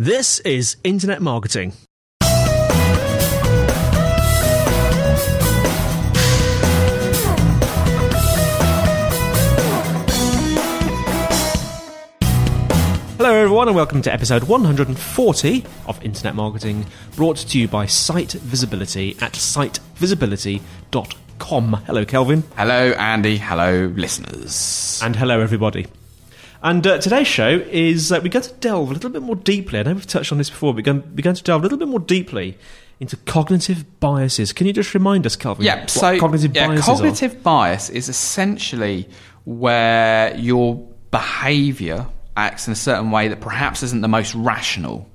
This is Internet Marketing. Hello, everyone, and welcome to episode 140 of Internet Marketing, brought to you by Site Visibility at sitevisibility.com. Hello, Kelvin. Hello, Andy. Hello, listeners. And hello, everybody. And uh, today's show is uh, we're going to delve a little bit more deeply. I know we've touched on this before, but we're going, we're going to delve a little bit more deeply into cognitive biases. Can you just remind us, Kelvin? Yeah, so cognitive yeah, biases cognitive are? bias is essentially where your behaviour acts in a certain way that perhaps isn't the most rational,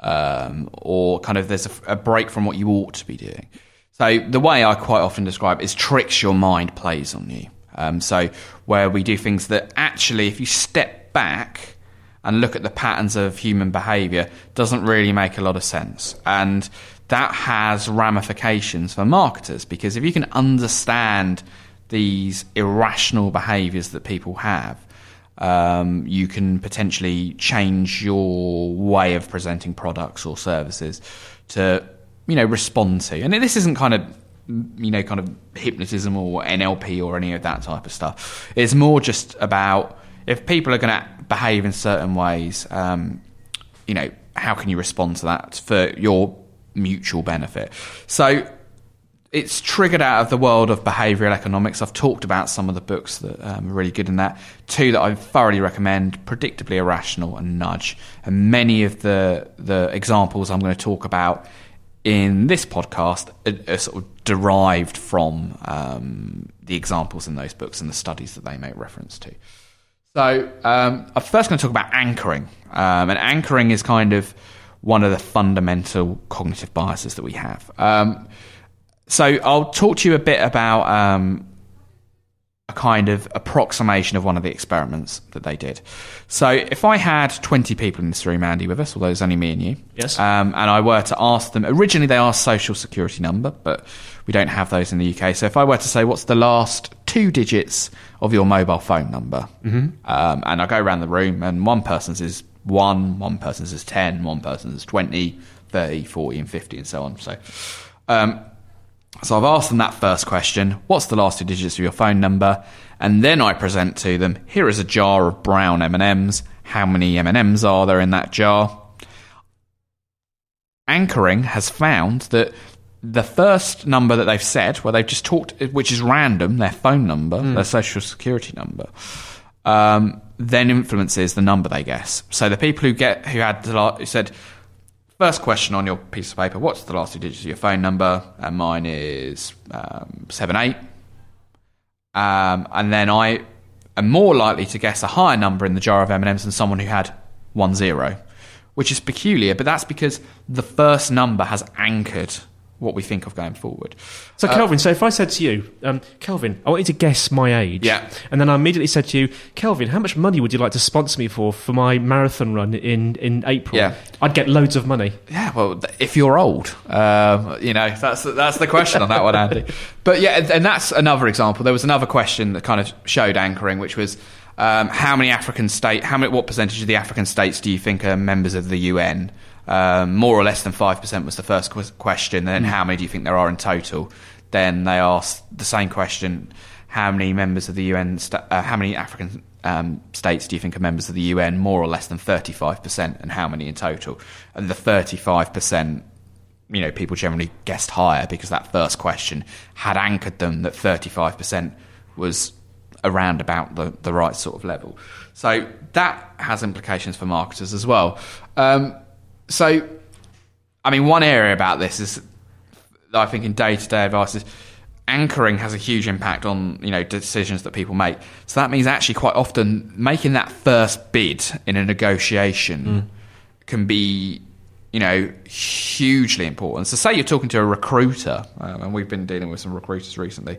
um, or kind of there's a, a break from what you ought to be doing. So the way I quite often describe it is tricks your mind plays on you. Um, so where we do things that actually, if you step back and look at the patterns of human behaviour, doesn't really make a lot of sense. And that has ramifications for marketers because if you can understand these irrational behaviours that people have, um, you can potentially change your way of presenting products or services to, you know, respond to. And this isn't kind of you know, kind of hypnotism or NLP or any of that type of stuff. It's more just about if people are going to behave in certain ways, um, you know, how can you respond to that for your mutual benefit? So it's triggered out of the world of behavioural economics. I've talked about some of the books that um, are really good in that. Two that I thoroughly recommend: Predictably Irrational and Nudge. And many of the the examples I'm going to talk about in this podcast are, are sort of derived from um, the examples in those books and the studies that they make reference to. So um, I'm first going to talk about anchoring, um, and anchoring is kind of one of the fundamental cognitive biases that we have. Um, so I'll talk to you a bit about um, a kind of approximation of one of the experiments that they did. So if I had 20 people in this room, Andy, with us, although it's only me and you, Yes. um, and I were to ask them, originally they asked social security number, but we don't have those in the UK. So if I were to say, what's the last two digits of your mobile phone number? Mm-hmm. Um, and I go around the room, and one person's is one, one person's is 10, one person's is 20, 30, 40, and 50, and so on. So, um, so I've asked them that first question What's the last two digits of your phone number? And then I present to them here is a jar of brown M&Ms. How many M&Ms are there in that jar? Anchoring has found that the first number that they've said, where they've just talked, which is random, their phone number, their social security number, um, then influences the number they guess. So the people who get who had the who said First question on your piece of paper: What's the last two digits of your phone number? And mine is um, seven eight. Um, and then I am more likely to guess a higher number in the jar of M and M's than someone who had one zero, which is peculiar. But that's because the first number has anchored what we think of going forward. So, Kelvin, so if I said to you, um, Kelvin, I want you to guess my age. Yeah. And then I immediately said to you, Kelvin, how much money would you like to sponsor me for for my marathon run in, in April? Yeah. I'd get loads of money. Yeah, well, if you're old, um, you know that's that's the question on that one, Andy. But yeah, and that's another example. There was another question that kind of showed anchoring, which was um, how many African state, how many, what percentage of the African states do you think are members of the UN? Um, more or less than five percent was the first qu- question. Then how many do you think there are in total? Then they asked the same question: how many members of the UN, sta- uh, how many African um, states do you think are members of the UN? More or less than 35%, and how many in total? And the 35%, you know, people generally guessed higher because that first question had anchored them that 35% was around about the, the right sort of level. So that has implications for marketers as well. Um, so, I mean, one area about this is, that I think, in day to day advice is anchoring has a huge impact on you know decisions that people make. So that means actually quite often making that first bid in a negotiation mm. can be you know hugely important. So say you're talking to a recruiter, um, and we've been dealing with some recruiters recently,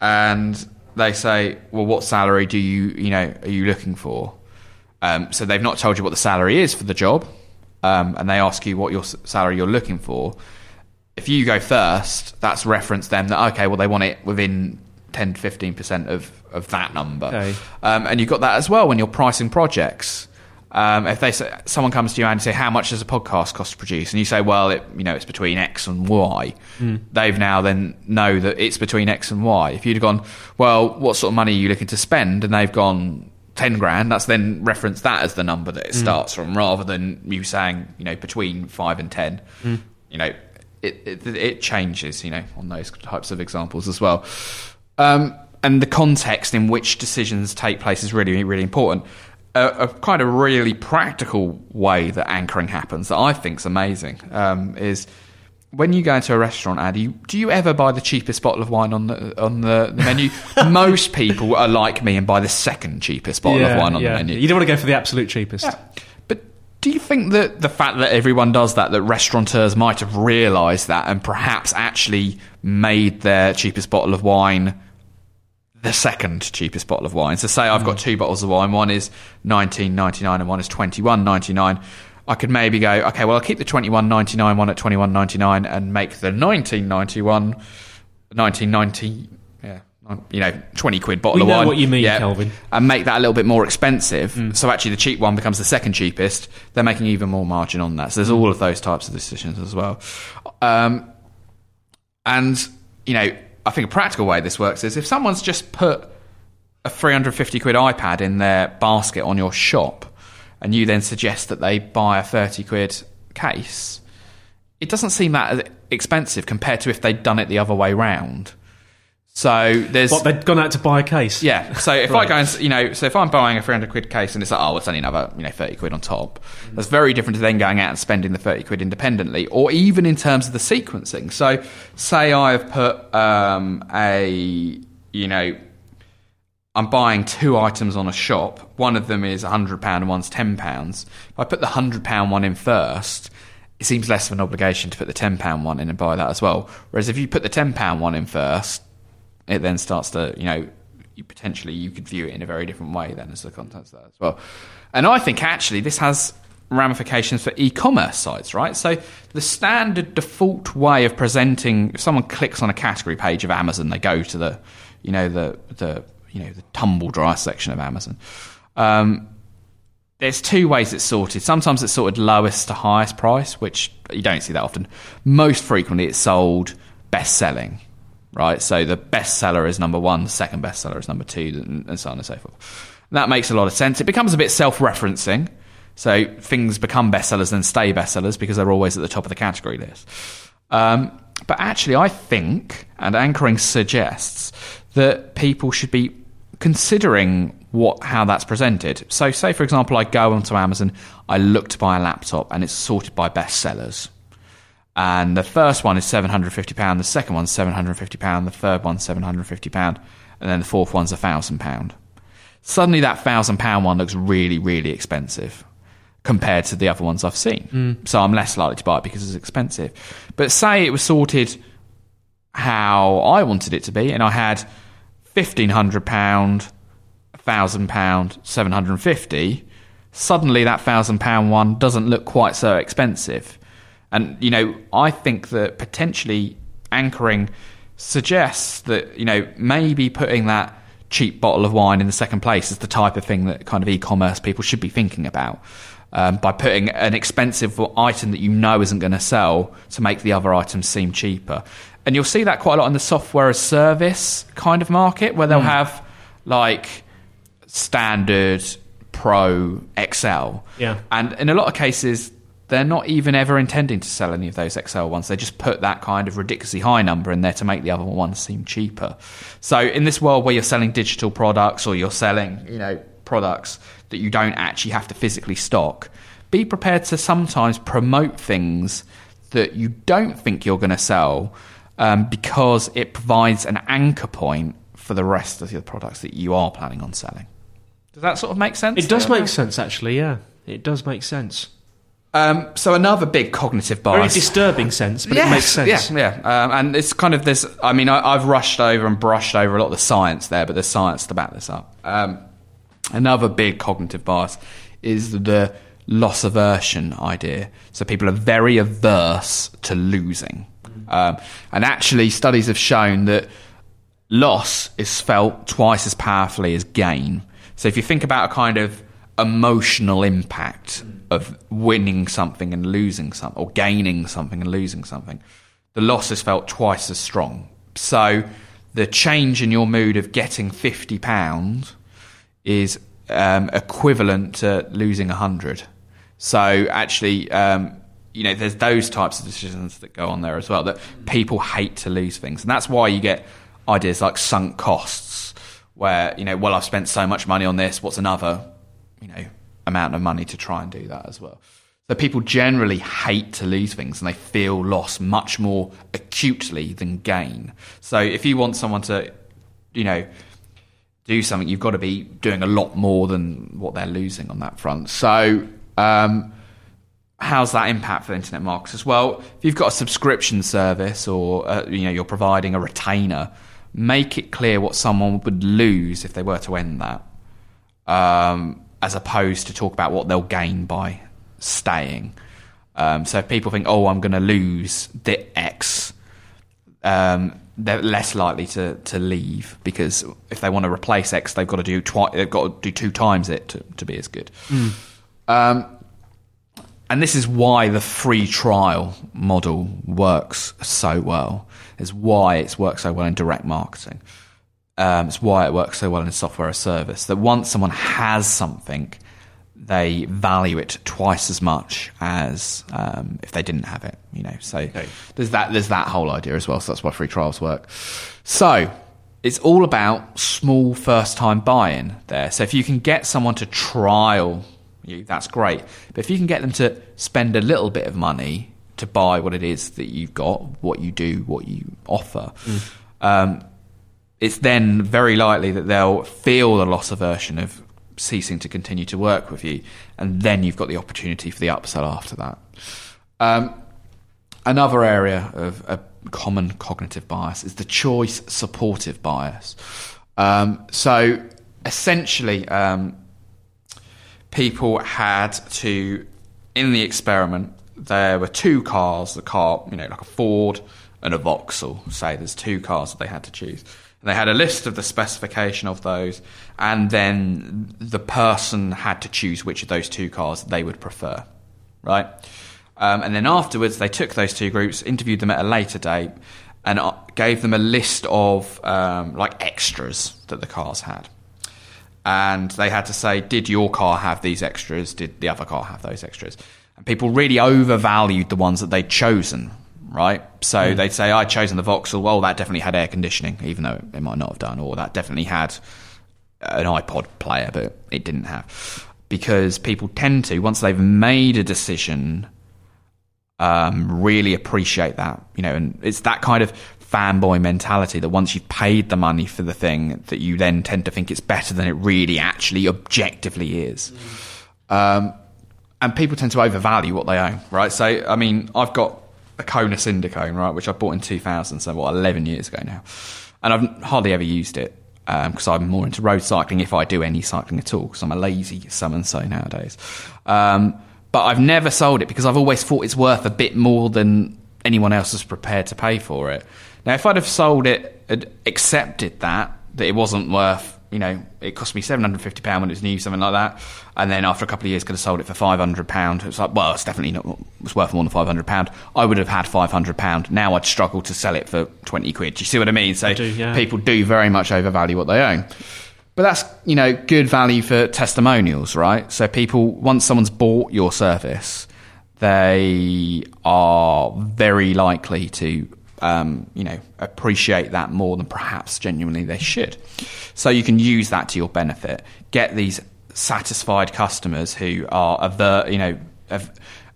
and they say, "Well, what salary do you you know are you looking for?" Um, so they've not told you what the salary is for the job, um, and they ask you what your salary you're looking for if you go first, that's reference them that okay, well they want it within 10 to 15 percent of of that number, okay. um, and you've got that as well when you're pricing projects. Um, if they say, someone comes to you and say how much does a podcast cost to produce, and you say, well, it, you know, it's between X and Y, mm. they've now then know that it's between X and Y. If you'd have gone, well, what sort of money are you looking to spend, and they've gone ten grand, that's then reference that as the number that it mm. starts from, rather than you saying, you know, between five and ten. Mm. You know, it, it, it changes, you know, on those types of examples as well. Um, and the context in which decisions take place is really, really important. A, a, kind of really practical way that anchoring happens that I think is amazing um, is when you go into a restaurant, Andy, do you ever buy the cheapest bottle of wine on the on the, the menu? Most people are like me and buy the second cheapest bottle yeah, of wine on yeah. the menu. You don't want to go for the absolute cheapest. Yeah. Do you think that the fact that everyone does that, that restaurateurs might have realised that and perhaps actually made their cheapest bottle of wine the second cheapest bottle of wine? So, say I've got mm. two bottles of wine, one is nineteen ninety nine and one is twenty one ninety nine. I could maybe go, okay, well, I'll keep the twenty one ninety nine one at twenty one ninety nine and make the nineteen ninety one, nineteen ninety you know, 20 quid bottle we of know wine. what you mean, yeah, Kelvin. And make that a little bit more expensive. Mm. So actually the cheap one becomes the second cheapest. They're making even more margin on that. So there's mm. all of those types of decisions as well. Um, and, you know, I think a practical way this works is if someone's just put a 350 quid iPad in their basket on your shop and you then suggest that they buy a 30 quid case, it doesn't seem that expensive compared to if they'd done it the other way round. So there's what they've gone out to buy a case. Yeah. So if right. I go and you know, so if I'm buying a 300 quid case and it's like, oh, it's only another you know 30 quid on top, mm. that's very different to then going out and spending the 30 quid independently, or even in terms of the sequencing. So say I've put um, a you know. I'm buying two items on a shop. One of them is £100 and one's £10. If I put the £100 one in first, it seems less of an obligation to put the £10 one in and buy that as well. Whereas if you put the £10 one in first, it then starts to, you know, potentially you could view it in a very different way then as the context there as well. And I think actually this has ramifications for e-commerce sites, right? So the standard default way of presenting, if someone clicks on a category page of Amazon, they go to the, you know, the the you know the tumble dryer section of Amazon. Um, there's two ways it's sorted. Sometimes it's sorted lowest to highest price, which you don't see that often. Most frequently, it's sold best selling right? So the bestseller is number one, the second bestseller is number two, and, so on and so forth. that makes a lot of sense. It becomes a bit self referencing. So things become bestsellers and stay bestsellers because they're always at the top of the category list. Um, but actually, I think, and anchoring suggests, that people should be considering what how that's presented. So, say for example, I go onto Amazon, I look to buy a laptop, and it's sorted by bestsellers and the first one is seven hundred fifty pound. The second one's seven hundred fifty pound. The third one's seven hundred fifty pound, and then the fourth one's a thousand pound. Suddenly, that thousand pound one looks really, really expensive compared to the other ones I've seen. Mm. So I'm less likely to buy it because it's expensive. But say it was sorted how I wanted it to be, and I had fifteen hundred pound, thousand pound, seven hundred and fifty. Suddenly, that thousand pound one doesn't look quite so expensive and, you know, I think that potentially anchoring suggests that, you know, maybe putting that cheap bottle of wine in the second place is the type of thing that kind of e commerce people should be thinking about. Um, by putting an expensive item that you know isn't going to sell to make the other items seem cheaper. And you'll see that quite a lot in the software as service kind of market where they'll mm. have like standard, pro, XL. Yeah. And in a lot of cases, they're not even ever intending to sell any of those XL ones. They just put that kind of ridiculously high number in there to make the other ones seem cheaper. So in this world where you're selling digital products or you're selling, you know, products that you don't actually have to physically stock, be prepared to sometimes promote things that you don't think you're going to sell um, because it provides an anchor point for the rest of the products that you are planning on selling. Does that sort of make sense? It does make sense, actually. Yeah, it does make sense. Um, so another big cognitive Very bias. disturbing sense, but it makes sense. Yeah, yeah. Um, and it's kind of this. I mean, I, I've rushed over and brushed over a lot of the science there, but there's science to back this up. Um, another big cognitive bias is the loss aversion idea. So people are very averse to losing. Um, and actually, studies have shown that loss is felt twice as powerfully as gain. So if you think about a kind of emotional impact of winning something and losing something, or gaining something and losing something, the loss is felt twice as strong. So the change in your mood of getting fifty pounds is um, equivalent to losing a hundred. So actually, um, you know, there's those types of decisions that go on there as well. That people hate to lose things, and that's why you get ideas like sunk costs, where you know, well, I've spent so much money on this. What's another, you know, amount of money to try and do that as well? So people generally hate to lose things, and they feel loss much more acutely than gain. So if you want someone to, you know, do something, you've got to be doing a lot more than what they're losing on that front. So, um, how's that impact for internet marketers? Well, if you've got a subscription service or uh, you know you're providing a retainer, make it clear what someone would lose if they were to end that, um, as opposed to talk about what they'll gain by staying. Um, so if people think, oh, I'm going to lose the X, um, they're less likely to, to leave because if they want to replace X, they've got to do twi- they've got to do two times it to, to be as good. Um, and this is why the free trial model works so well. Is why it's worked so well in direct marketing. Um, it's why it works so well in software as service. That once someone has something, they value it twice as much as um, if they didn't have it. You know, so there's that there's that whole idea as well. So that's why free trials work. So it's all about small first time buy-in there. So if you can get someone to trial you, that's great. But if you can get them to spend a little bit of money to buy what it is that you've got, what you do, what you offer, um, it's then very likely that they'll feel the loss aversion of ceasing to continue to work with you, and then you've got the opportunity for the upsell after that. Um, another area of a common cognitive bias is the choice supportive bias. Um, so essentially, um, people had to, in the experiment, there were two cars, the car, you know, like a Ford and a Vauxhall, say there's two cars that they had to choose. And they had a list of the specification of those, and then the person had to choose which of those two cars they would prefer, right? Um, and then afterwards, they took those two groups, interviewed them at a later date, and uh, gave them a list of um, like extras that the cars had and they had to say, did your car have these extras? Did the other car have those extras? And people really overvalued the ones that they'd chosen, right? So they'd say, I'd chosen the Vauxhall. Well, that definitely had air conditioning, even though it might not have done, or that definitely had an iPod player, but it didn't have. Because people tend to, once they've made a decision, um, really appreciate that, you know, and it's that kind of fanboy mentality that once you've paid the money for the thing, that you then tend to think it's better than it really actually objectively is. Um, and people tend to overvalue what they own, right? So, I mean, I've got a Kona Cinder Cone, right, which I bought in 2000, so what, 11 years ago now. And I've hardly ever used it because I'm more into road cycling if I do any cycling at all, because I'm a lazy some and so nowadays. Um, but I've never sold it because I've always thought it's worth a bit more than anyone else is prepared to pay for it. Now, if I'd have sold it, accepted that, that it wasn't worth, you know, it cost me £750 when it was new, something like that, and then after a couple of years could have sold it for £500, it's like, well, it's definitely not, it's worth more than £500. I would have had £500. Now I'd struggle to sell it for 20 quid. Do you see what I mean? So do, yeah. people do very much overvalue what they own. But that's you know good value for testimonials, right? So people once someone's bought your service, they are very likely to um, you know appreciate that more than perhaps genuinely they should. So you can use that to your benefit. Get these satisfied customers who are you know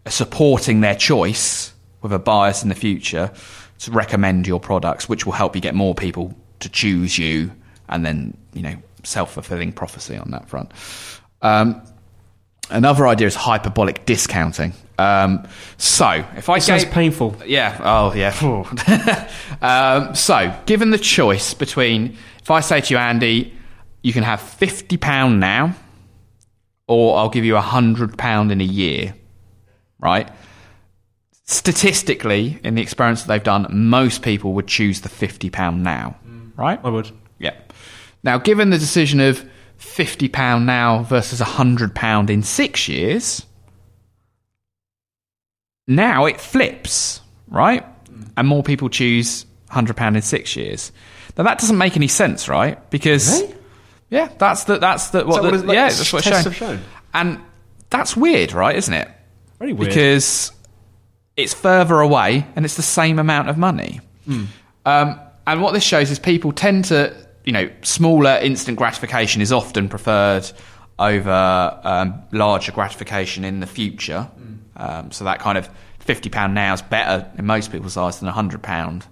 supporting their choice with a bias in the future to recommend your products, which will help you get more people to choose you, and then you know self fulfilling prophecy on that front. Um, another idea is hyperbolic discounting. Um, so if I gave- painful. yeah. Oh, yeah. um, so, given the choice between, if I say to you, Andy, you can have fifty pound now, or I'll give you a hundred pound in a year, right? Statistically, in the experience that they've done, most people would choose the fifty pound now, right? I would. Yeah. Now, given the decision of fifty pound now versus a hundred pound in six years, now it flips, right? And more people choose hundred pound in six years. Now that doesn't make any sense, right? Because Really? yeah, that's the that's the what, that the, what it- yeah that's what it's have shown? and that's weird, right? Isn't it? Very weird. because it's further away and it's the same amount of money. Um, and what this shows is people tend to, you know, smaller instant gratification is often preferred over um, larger gratification in the future. Um, so that kind of fifty pound now is better in most people's eyes than hundred pound,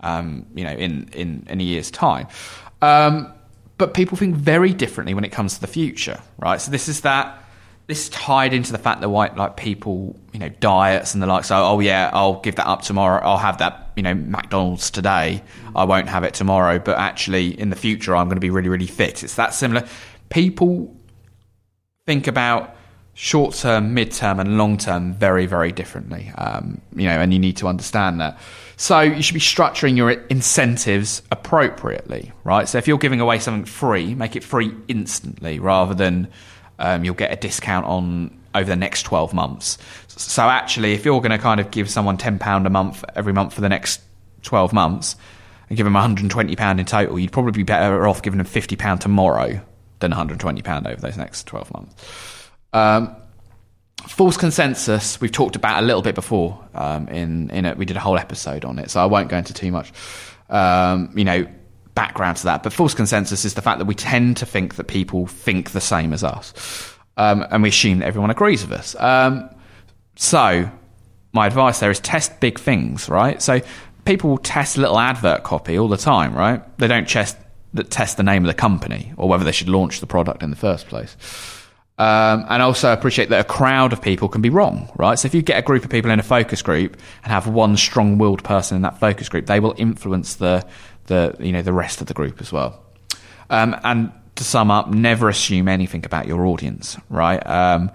um, you know, in, in in a year's time. Um, but people think very differently when it comes to the future, right? So this is that this is tied into the fact that white like people, you know, diets and the like. So, oh yeah, I'll give that up tomorrow. I'll have that, you know, McDonald's today. I won't have it tomorrow. But actually, in the future, I'm going to be really, really fit. It's that similar. People think about short term, mid term, and long term very, very differently. Um, you know, and you need to understand that. So you should be structuring your incentives appropriately, right? So if you're giving away something free, make it free instantly rather than um, you'll get a discount on over the next 12 months. So actually, if you're going to kind of give someone £10 a month every month for the next 12 months and give them £120 in total, you'd probably be better off giving them £50 tomorrow than £120 over those next 12 months. Um, false consensus we've talked about a little bit before um, in in we did a whole episode on it so i won't go into too much um, you know background to that. But false consensus is the fact that we tend to think that people think the same as us um, and we assume that everyone agrees with us. Um, so my advice there is test big things right? So people will test little advert copy all the time right? They don't test that test the name of the company or whether they should launch the product in the first place um, and also appreciate that a crowd of people can be wrong, right? So if you get a group of people in a focus group and have one strong-willed person in that focus group, they will influence the the you know the rest of the group as well. Um, and to sum up, never assume anything about your audience, right? Um,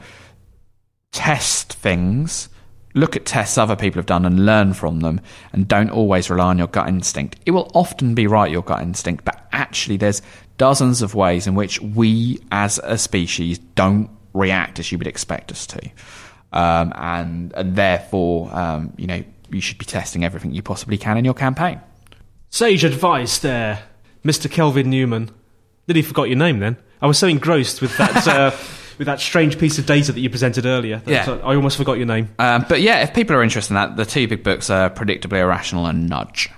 test things, look at tests other people have done and learn from them, and don't always rely on your gut instinct. It will often be right, your gut instinct, but actually, there's dozens of ways in which we as a species don't react as you would expect us to. Um, and, and therefore, um, you know, you should be testing everything you possibly can in your campaign. Sage advice there, Mr. Kelvin Newman. Nearly forgot your name then. I was so engrossed with that uh, with that strange piece of data that you presented earlier. that Yeah. I almost forgot your name. Um, but yeah, if people are interested in that, the two big books are Predictably Irrational and Nudge.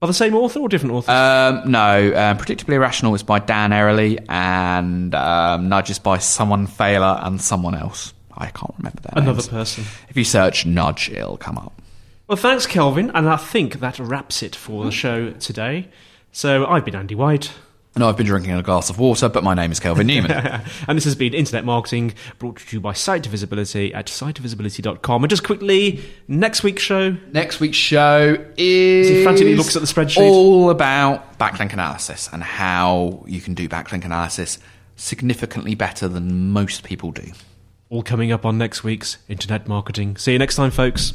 Are the same author or different authors? Um, no, um, Predictably Irrational is by Dan Ariely, and um, Nudge is by someone Thaler and someone else. I can't remember that. Another person. If you search Nudge, it'll come up. Well, thanks, Kelvin, and I think that wraps it for the show today. So I've been Andy White. Know I've been drinking a glass of water, but my name is Kelvin Newman. and this has been Internet Marketing brought to you by Site to Visibility at sitevisibility.com. And just quickly, next week's show. Next week's show is. he frantically looks at the spreadsheet. All about backlink analysis and how you can do backlink analysis significantly better than most people do. All coming up on next week's Internet Marketing. See you next time, folks.